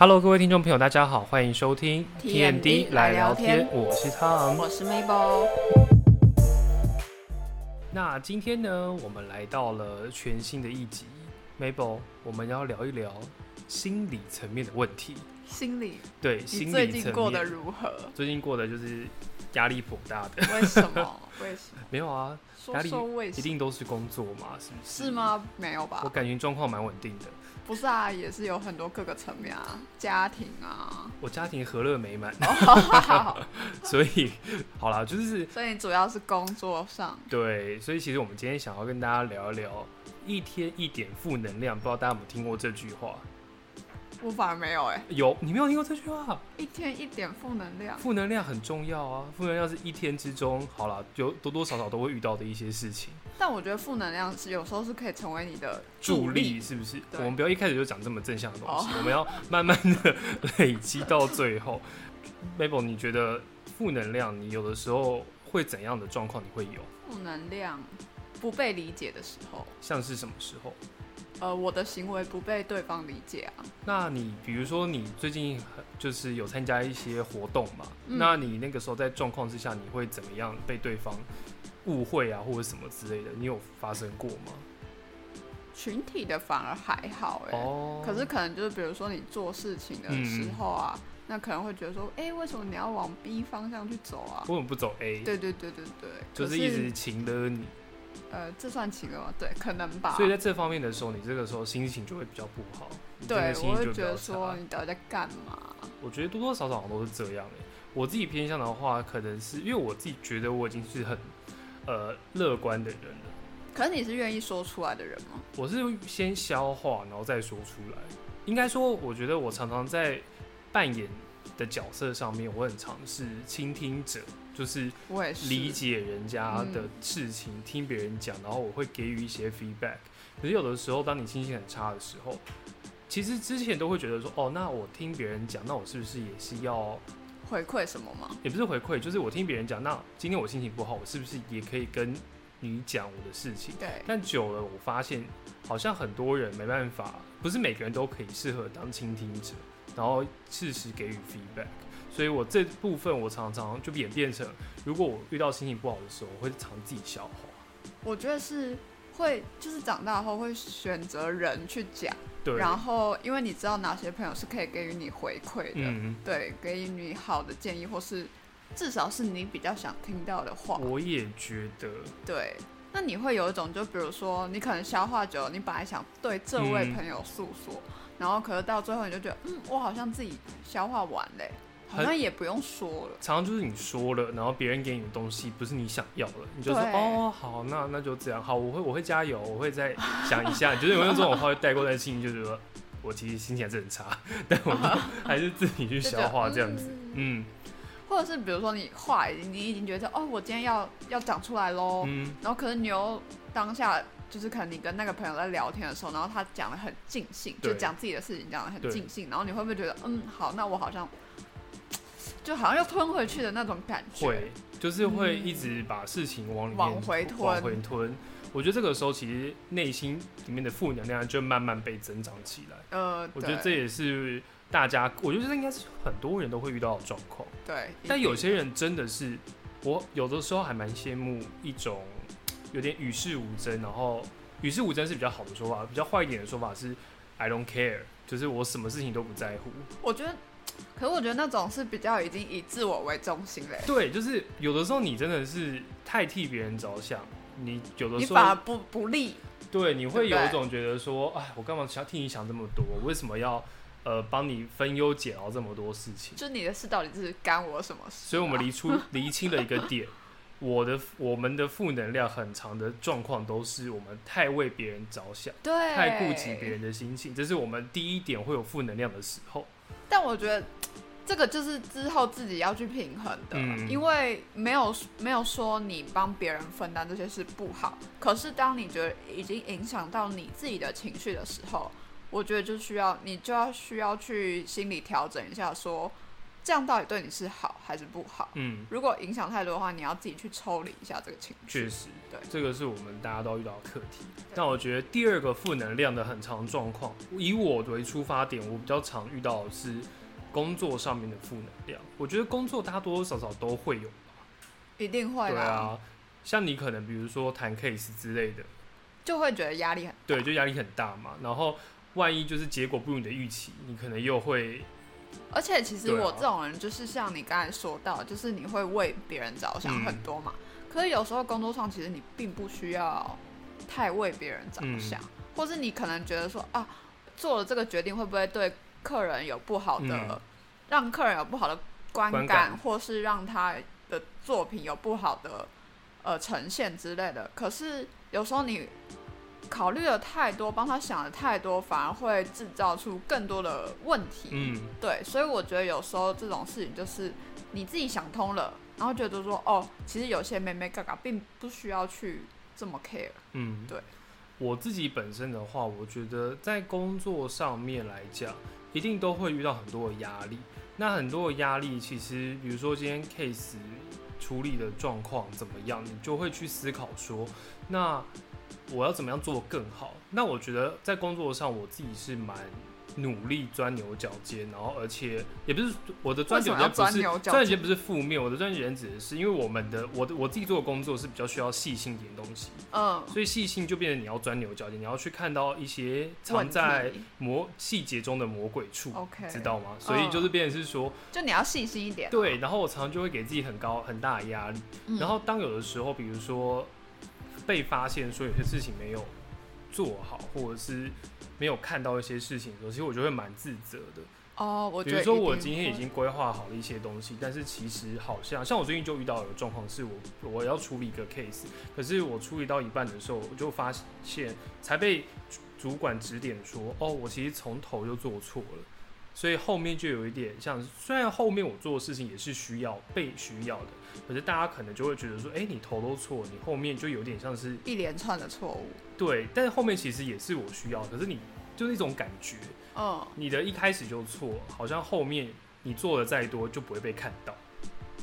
Hello，各位听众朋友，大家好，欢迎收听 TMD 来聊天我是汤。我是 Mabel。那今天呢，我们来到了全新的一集，Mabel，我们要聊一聊心理层面的问题。心理，对，心理层面近过得如何？最近过得就是压力颇大的。为什么？为什么？没有啊，压说力一？定都是工作嘛，是不是？是？吗？没有吧我？感觉状况蛮稳定的，不是啊，也是有很多各个层面啊，家庭啊。我家庭和乐美满，哦 所以好啦，就是所以主要是工作上，对，所以其实我们今天想要跟大家聊一聊一天一点负能量，不知道大家有没有听过这句话？我反而没有哎、有，你没有听过这句话？一天一点负能量。负能量很重要啊，负能量是一天之中，好了，有多多少少都会遇到的一些事情。但我觉得负能量是有时候是可以成为你的助力力。是不是？对我们不要一开始就讲这么正向的东西，哦我们要慢慢的 累积到最后。Mabel，你觉得负能量，你有的时候会怎样的状况？你会有？负能量不被理解的时候，像是什么时候？呃，我的行为不被对方理解啊。那你比如说你最近就是有参加一些活动嘛？嗯那你那个时候在状况之下，你会怎么样被对方误会啊，或者什么之类的？你有发生过吗？群体的反而还好哎、哦，可是可能就是比如说你做事情的时候啊，那可能会觉得说，哎、为什么你要往 B 方向去走啊？为什么不走 A？对对对对对，就是一直情的你，呃，这算情了吗？对，可能吧。所以在这方面的时候，你这个时候心情就会比较不好，对，我会觉得说，你到底在干嘛？我觉得多多少少都是这样诶。我自己偏向的话，可能是因为我自己觉得我已经是很呃乐观的人了。可是你是愿意说出来的人吗？我是先消化，然后再说出来。应该说，我觉得我常常在扮演的角色上面，我很尝试倾听者，就是我也是。理解人家的嗯事情，听别人讲，然后我会给予一些 feedback。可是有的时候，当你心情很差的时候，其实之前都会觉得说，哦，那我听别人讲，那我是不是也是要，回馈什么吗？也不是回馈，就是我听别人讲，那今天我心情不好，我是不是也可以跟你讲我的事情？对，但久了，我发现好像很多人没办法，不是每个人都可以适合当倾听者，然后适时给予 feedback。所以我这部分我常常就演变成，如果我遇到心情不好的时候，我会常自己消化。我觉得是会，就是长大后会选择人去讲，对，然后因为你知道哪些朋友是可以给予你回馈的，嗯，对，给予你好的建议，或是至少是你比较想听到的话。我也觉得，对，那你会有一种，就比如说你可能消化久了，你本来想对这位嗯。朋友诉说，然后可是到最后你就觉得，嗯，我好像自己消化完嘞，好像也不用说了。常常就是你说了，然后别人给你的东西不是你想要的，你就说哦好，那那就这样，好，我会我会加油，我会再想一下，就是有用这种话会带过在心里，就觉得我其实心情还是很差，但我还是自己去消化这样子，嗯。嗯。或者是比如说你话已经你已经觉得哦，我今天要要讲出来喽，嗯，然后可是你又当下就是可能你跟那个朋友在聊天的时候，然后他讲的很尽兴，就讲自己的事情讲的很尽兴，然后你会不会觉得嗯好，那我好像就好像又吞回去的那种感觉？会，就是会一直把事情往里面往回吞往回吞。我觉得这个时候其实内心里面的负能量就慢慢被增长起来。呃，我觉得这也是大家，我觉得这应该是很多人都会遇到的状况。对，但有些人真的是，我有的时候还蛮羡慕一种有点与世无争，然后与世无争是比较好的说法，比较坏一点的说法是 I don't care，就是我什么事情都不在乎。我觉得，可是我觉得那种是比较已经以自我为中心嘞，对，就是有的时候你真的是太替别人着想，你有的时候你反而不不利，对你会有一种觉得说，哎，我干嘛想替你想这么多？为什么要呃帮你分忧解劳这么多事情？就你的事到底是干我什么事啊、所以我们离出 离清了一个点，我的我们的负能量很长的状况都是我们太为别人着想，对太顾及别人的心情，这是我们第一点会有负能量的时候。但我觉得这个就是之后自己要去平衡的，嗯。因为没有没有说你帮别人分担这些事不好，可是当你觉得已经影响到你自己的情绪的时候，我觉得就需要你就要需要去心理调整一下说这样到底对你是好还是不好？嗯，如果影响太多的话，你要自己去抽离一下这个情绪。确实，对这个是我们大家都遇到的课题。但我觉得第二个负能量的很长状况，以我为出发点，我比较常遇到的是工作上面的负能量。我觉得工作大家多多少少都会有吧，一定会啦，对啊，像你可能比如说谈 case 之类的，就会觉得压力很大。对，就压力很大嘛。然后万一就是结果不如你的预期，你可能又会而且其实我这种人就是像你刚才说到，就是你会为别人着想嗯很多嘛。可是有时候工作上其实你并不需要太为别人着嗯。想，或是你可能觉得说啊，做了这个决定会不会对客人有不好的，嗯。让客人有不好的观观感，感。或是让他的作品有不好的呃呈现之类的。可是有时候你考虑了太多，帮他想的太多，反而会制造出更多的问题。嗯，对，所以我觉得有时候这种事情就是你自己想通了，然后觉得说哦，其实有些妹妹嘎嘎并不需要去这么 care。嗯，对。我自己本身的话，我觉得在工作上面来讲，一定都会遇到很多的压力。那很多的压力，其实比如说今天 case 处理的状况怎么样，你就会去思考说，那我要怎么样做更好？那我觉得在工作上，我自己是蛮努力钻牛角尖，然后而且也不是我的钻牛角尖不是钻牛角尖钻牛角尖不是负面，我的钻牛角尖指的是因为我们的我的我自己做的工作是比较需要细心一点东西，嗯，所以细心就变成你要钻牛角尖，你要去看到一些藏在魔细节中的魔鬼处。OK，知道吗？所以就是变成是说，就你要细心一点。啊对，，然后我常常就会给自己很高很大的压力。嗯然后当有的时候，比如说被发现说有些事情没有做好，或者是没有看到一些事情的时候，其实我就会蛮自责的。哦，我比觉得一定如说我今天已经规划好了一些东西，但是其实好像像我最近就遇到有个状况，是我我要处理一个 case，可是我处理到一半的时候，我就发现才被主主管指点说，哦，我其实从头就做错了。所以后面就有一点像，虽然后面我做的事情也是需要被需要的，可是大家可能就会觉得说，哎、你头都错，你后面就有点像是一连串的错误。对，但是后面其实也是我需要，可是你就是一种感觉，嗯，你的一开始就错，好像后面你做的再多就不会被看到。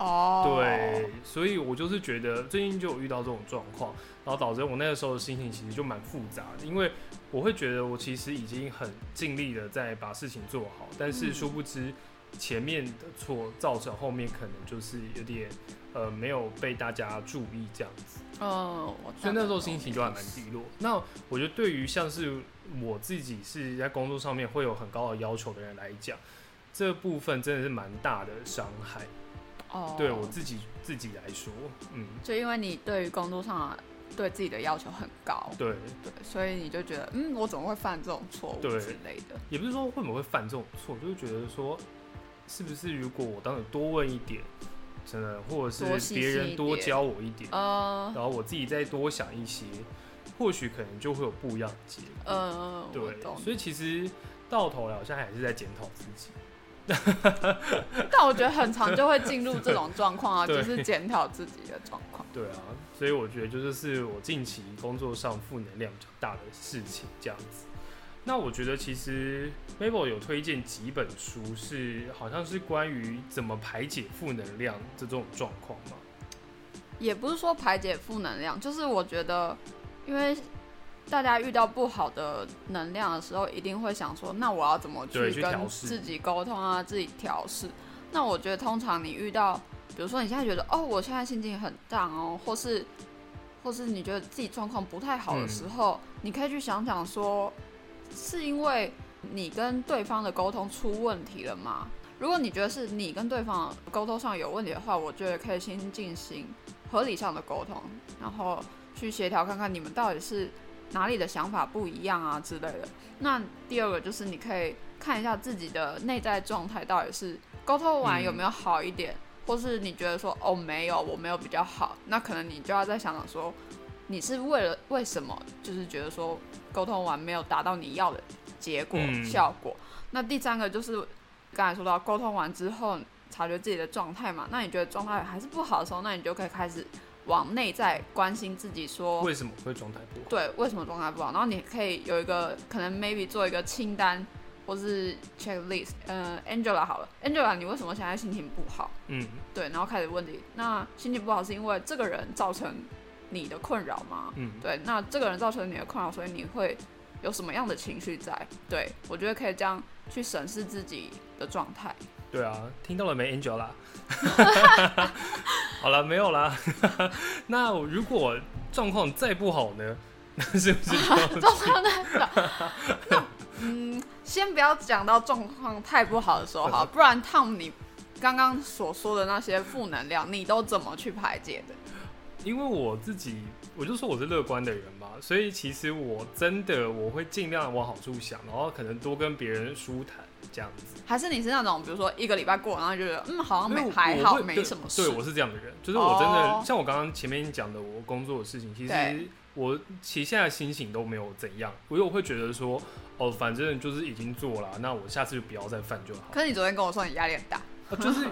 哦，对，所以我就是觉得最近就有遇到这种状况，然后导致我那个时候的心情其实就蛮复杂的，因为我会觉得我其实已经很尽力的在把事情做好，但是嗯殊不知前面的错造成后面可能就是有点呃没有被大家注意这样子。哦，我所以那时候心情就还蛮低落。那我觉得对于像是我自己是在工作上面会有很高的要求的人来讲，这部分真的是蛮大的伤害。哦，对我自己自己来说，嗯，就因为你对于工作上对自己的要求很高，对，对，所以你就觉得，嗯，我怎么会犯这种错误对。之类的？也不是说会不会犯这种错，就是觉得说，是不是如果我当时多问一点，真的，或者是别人多教我一点，呃。然后我自己再多想一些，或许可能就会有不一样的结果。呃，我对，所以其实到头来好像还是在检讨自己。但我觉得很长就会进入这种状况啊，对就是检讨自己的状况。对啊，所以我觉得就是是我近期工作上负能量比较大的事情这样子。那我觉得其实 Mabel 有推荐几本书是，好像是关于怎么排解负能量这种状况吗。也不是说排解负能量，就是我觉得，因为大家遇到不好的能量的时候，一定会想说，那我要怎么去跟自己沟通啊，自己调试。那我觉得，通常你遇到，比如说你现在觉得，哦，我现在心情很荡哦，或是，或是你觉得自己状况不太好的时候，你可以去想想说，是因为你跟对方的沟通出问题了吗？如果你觉得是你跟对方沟通上有问题的话，我觉得可以先进行合理上的沟通，然后去协调看看你们到底是哪里的想法不一样啊之类的。那第二个就是你可以看一下自己的内在状态到底是沟通完有没有好一点，或是你觉得说哦没有，我没有比较好，那可能你就要再想想说，你是为了为什么就是觉得说沟通完没有达到你要的结果、嗯效果。那第三个就是刚才说到沟通完之后察觉自己的状态嘛，那你觉得状态还是不好的时候，那你就可以开始往内在关心自己说，为什么会状态不好？对，为什么状态不好？然后你可以有一个可能 maybe 做一个清单，或是 checklist，呃，Angela 好了，Angela，你为什么现在心情不好？嗯，对，然后开始问你，那心情不好是因为这个人造成你的困扰吗？嗯，对，那这个人造成你的困扰，所以你会有什么样的情绪在？对我觉得可以这样去审视自己的状态。对啊，听到了没，Angela？好了，没有啦。那如果状况再不好呢？那是不是就 状况太不好？那嗯，先不要讲到状况太不好的时候哈，不然 Tom 你刚刚所说的那些负能量，你都怎么去排解的？因为我自己，我就说我是乐观的人嘛，所以其实我真的我会尽量往好处想，然后可能多跟别人舒坦这样子。还是你是那种，比如说一个礼拜过，然后就觉得嗯，好像没还好，没什么事。对，我是这样的人，就是我真的、哦像我刚刚前面讲的，我工作的事情，其实我其实现在心情都没有怎样，因为我会觉得说，哦，反正就是已经做了，那我下次就不要再犯就好。可是你昨天跟我说你压力很大，啊就是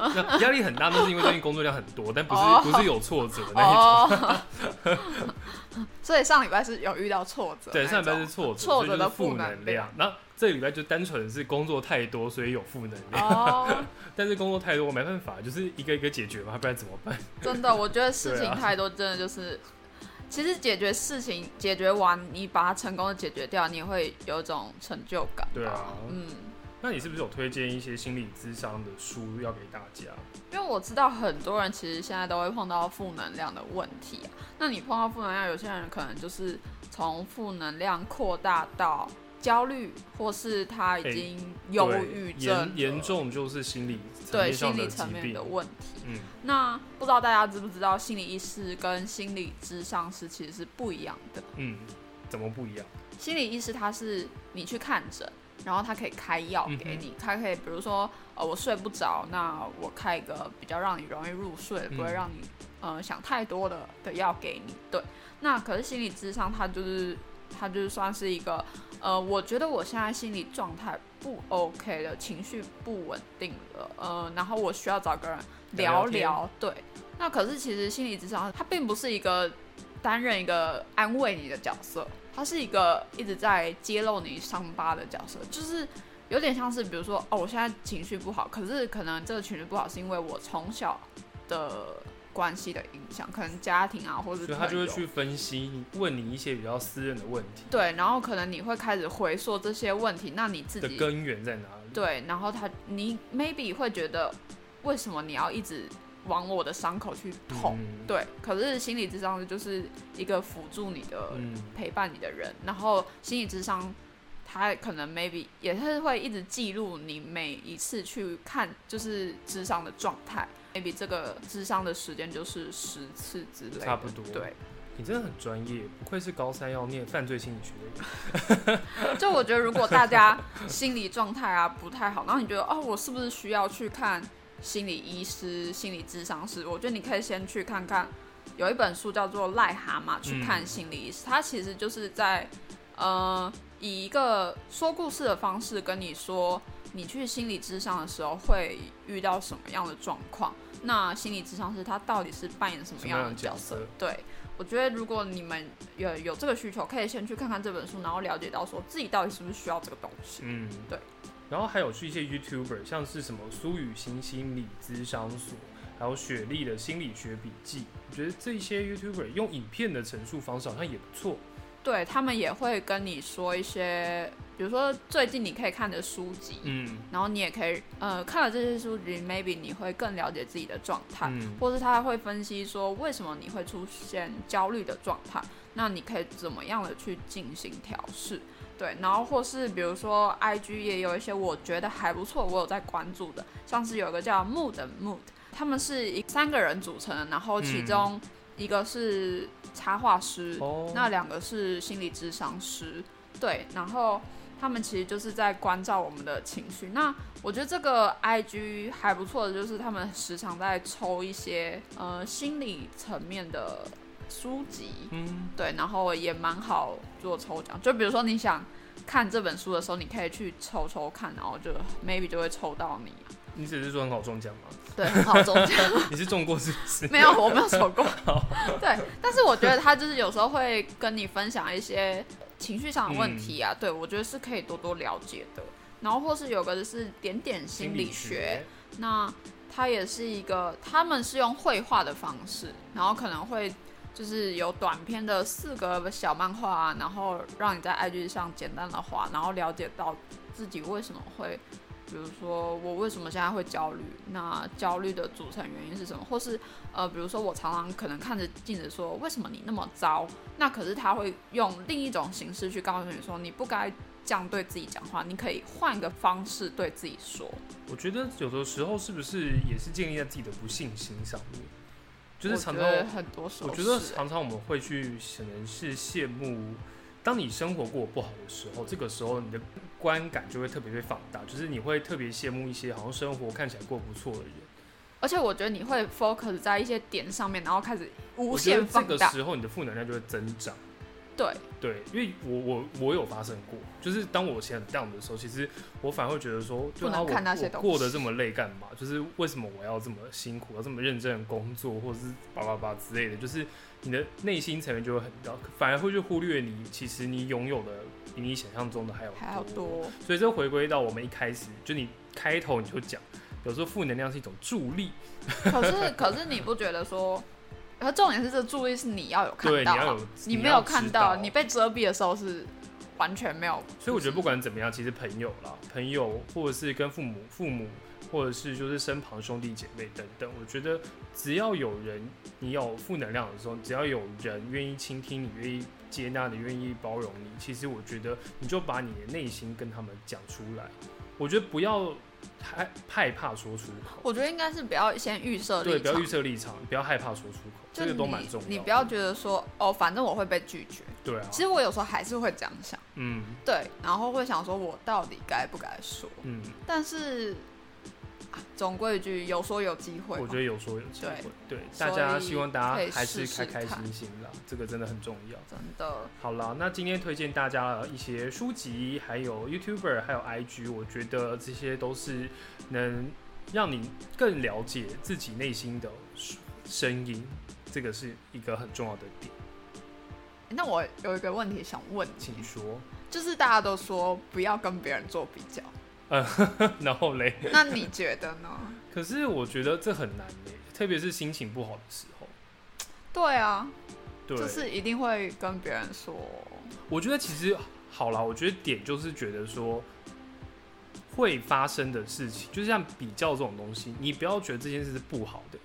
压力很大，那是因为最近工作量很多，但不是、哦不是有挫折的那一种。哦，所以上礼拜是有遇到挫折，对，上礼拜是挫折，挫折的负负能量。那这个礼拜就单纯是工作太多，所以有负能量。哦，但是工作太多没办法，就是一个一个解决嘛，不然怎么办？真的，我觉得事情太多，真的就是，其实解决事情解决完，你把它成功的解决掉，你也会有一种成就感。对啊嗯，那你是不是有推荐一些心理智商的书要给大家？因为我知道很多人其实现在都会碰到负能量的问题啊。那你碰到负能量，有些人可能就是从负能量扩大到焦虑，或是他已哎经忧郁症严严重就是心理对心理层面的。问题。嗯，那不知道大家知不知道，心理医师跟心理智商师其实是不一样的。嗯，怎么不一样？心理医师他是你去看诊，然后他可以开药给嗯你，他可以比如说呃我睡不着，那我开一个比较让你容易入睡，不会嗯让你呃想太多的的药给你。对，那可是心理智商它就是它就是算是一个呃，我觉得我现在心理状态不 OK 了，情绪不稳定了，呃，然后我需要找个人聊聊聊聊。对，那可是其实心理智商它并不是一个担任一个安慰你的角色，他是一个一直在揭露你伤疤的角色，就是有点像是比如说哦，我现在情绪不好，可是可能这个情绪不好是因为我从小的关系的影响，可能家庭啊，或者所以他就会去分析，问你一些比较私人的问题对，然后可能你会开始回溯这些问题，那你自己的根源在哪里？对，然后他你 maybe 会觉得为什么你要一直往我的伤口去捅？嗯，对，可是心理智商就是一个辅助你的、嗯，陪伴你的人，然后心理智商。他可能 maybe 也是会一直记录你每一次去看就是智商的状态，maybe 这个智商的时间就是十次之类的，差不多对，你真的很专业，不愧是高三要念犯罪心理学的人。就我觉得，如果大家心理状态啊不太好，然后你觉得哦，我是不是需要去看心理医师、心理智商师？我觉得你可以先去看看，有一本书叫做《癞蛤蟆去看心理医师》，它其实就是在呃以一个说故事的方式跟你说，你去心理智商的时候会遇到什么样的状况。那心理智商师他到底是扮演什么样的角色？什么样的角色对，我觉得如果你们有有这个需求，可以先去看看这本书，然后了解到说自己到底是不是需要这个东西。嗯，对。然后还有是一些 YouTuber，像是什么苏雨欣心理咨商所，还有雪莉的心理学笔记，我觉得这些 YouTuber 用影片的陈述方式好像也不错。对他们也会跟你说一些，比如说最近你可以看的书籍，嗯然后你也可以呃看了这些书籍，maybe 你会更了解自己的状态。嗯，或是他会分析说为什么你会出现焦虑的状态，那你可以怎么样的去进行调试？对，然后或是比如说 IG 也有一些我觉得还不错，我有在关注的，像是有个叫 Mood Mood，他们是一三个人组成的，然后其中一个是插画师，哦，那两个是心理智商师，对，然后他们其实就是在关照我们的情绪。那我觉得这个 IG 还不错的，就是他们时常在抽一些呃心理层面的书籍，嗯，对，然后也蛮好做抽奖。就比如说你想看这本书的时候，你可以去抽抽看，然后就 maybe 就会抽到你。你只是说很好中奖吗？对，很好中奖。你是中过是不是？没有，我没有抽过。对，但是我觉得他就是有时候会跟你分享一些情绪上的问题啊，对我觉得是可以多多了解的。然后或是有个是点点心理学，那他也是一个，他们是用绘画的方式，然后可能会就是有短篇的四个小漫画，然后让你在 IG 上简单的画，然后了解到自己为什么会。比如说我为什么现在会焦虑？那焦虑的组成原因是什么？或是呃，比如说我常常可能看着镜子说，为什么你那么糟？那可是他会用另一种形式去告诉你说，你不该这样对自己讲话，你可以换个方式对自己说。我觉得有的时候是不是也是建立在自己的不信心上面？就是常常很多时候，我觉得常常我们会去可能是羡慕。当你生活过不好的时候，这个时候你的观感就会特别被放大，就是你会特别羡慕一些好像生活看起来过不错的人。而且我觉得你会 focus 在一些点上面，然后开始无限放大。这个时候你的负能量就会增长。对对，因为我我我有发生过，就是当我现在 down 的时候，其实我反而会觉得说，不能看那些过得这么累干嘛？就是为什么我要这么辛苦，要这么认真的工作，或者是叭叭叭之类的，就是你的内心层面就会很高，反而会去忽略你其实你拥有的比你想象中的还有还要多。所以这回归到我们一开始，就你开头你就讲，有时候负能量是一种助力。可是可是你不觉得说？而重点是，这个注意是你要有看到，你没有看到，你被遮蔽的时候是完全没有。所以我觉得不管怎么样，其实朋友啦，朋友或者是跟父母、父母，或者是就是身旁兄弟姐妹等等，我觉得只要有人你有负能量的时候，只要有人愿意倾听你、愿意接纳你、愿意包容你，其实我觉得你就把你的内心跟他们讲出来。我觉得不要。害害怕说出口，我觉得应该是不要先预设对，不要预设立场，不要害怕说出口，这个都蛮重要。你不要觉得说哦，反正我会被拒绝。对啊，其实我有时候还是会这样想，嗯，对，然后会想说我到底该不该说，嗯，但是。总归一句，有说有机会。我觉得有说有机会，对大家希望大家还是开开心心啦，这个真的很重要。真的。好了，那今天推荐大家的一些书籍，还有 YouTuber，还有 IG，我觉得这些都是能让你更了解自己内心的声音，这个是一个很重要的点。那我有一个问题想问，请说。就是大家都说不要跟别人做比较。嗯，然后嘞？那你觉得呢？可是我觉得这很难嘞，特别是心情不好的时候。对啊，对，就是一定会跟别人说。我觉得其实好了，我觉得点就是觉得说会发生的事情，就像比较这种东西，你不要觉得这件事是不好的，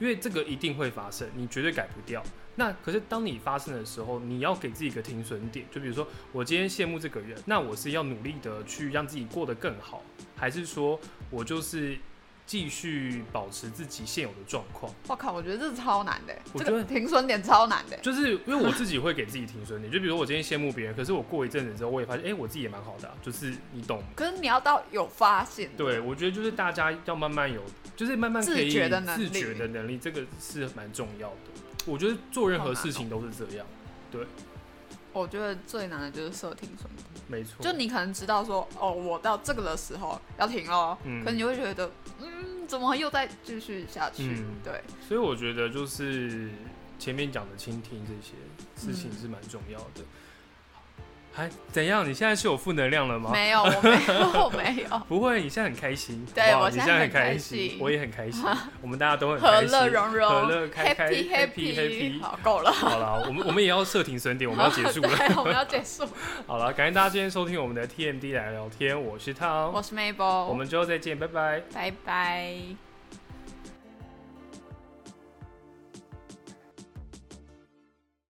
因为这个一定会发生，你绝对改不掉。那可是当你发生的时候，你要给自己一个停损点。就比如说，我今天羡慕这个人，那我是要努力的去让自己过得更好，还是说我就是继续保持自己现有的状况？我靠，我觉得这是超难的。我觉得停损点超难的，就是因为我自己会给自己停损点。就比如我今天羡慕别人，可是我过一阵子之后，我也发现，哎，我自己也蛮好的。就是你懂。可是你要到有发现。对，我觉得就是大家要慢慢有，就是慢慢自觉的能力，自觉的能力，这个是蛮重要的。我觉得做任何事情都是这样，对。我觉得最难的就是设停损没错。就你可能知道说，哦，我到这个的时候要停了，嗯，可你会觉得，嗯，怎么又再继续下去？对。所以我觉得就是前面讲的倾听这些事情是蛮重要的。还怎样？你现在是有负能量了吗？没有，我没有，没有。不会，你现在很开心。对，我现在很开心，我也很开心。我们大家都很和乐融融，和乐开开，happy happy。好，够了。好了，我们我们也要设停损点，我们要结束了。我们要结束。好了，感谢大家今天收听我们的 TMD 来聊天，我是汤，我是 Mabel，我们之后再见，拜拜，拜拜。